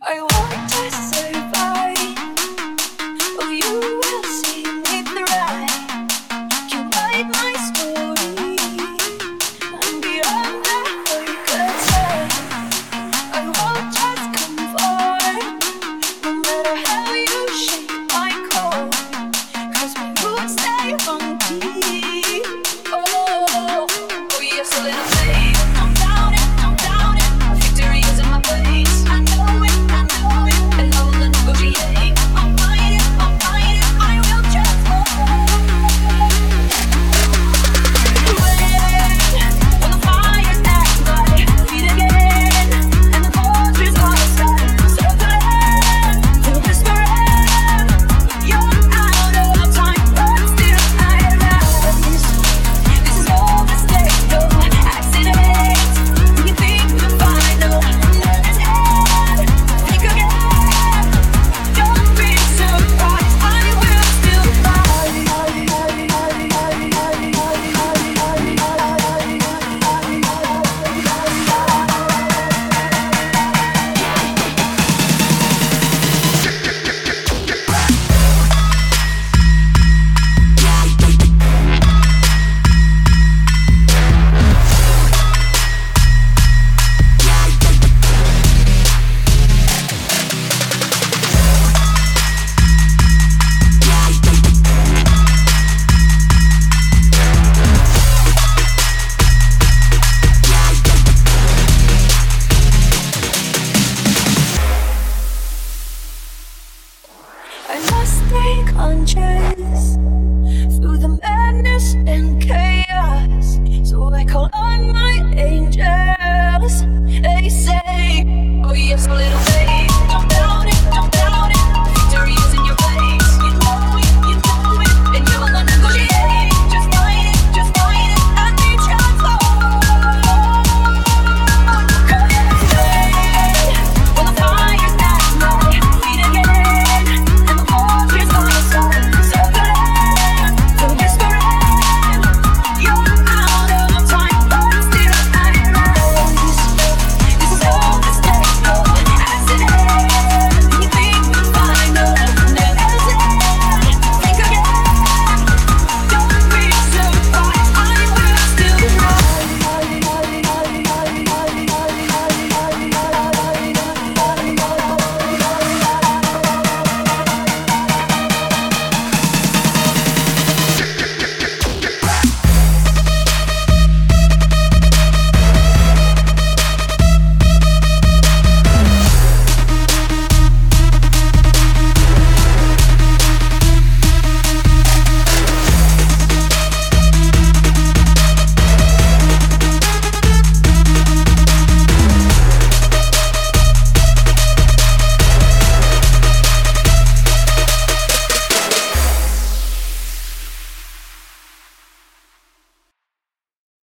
I want to say I stay conscious through the madness and chaos. So I call on my angels. They say, Oh, yes, little.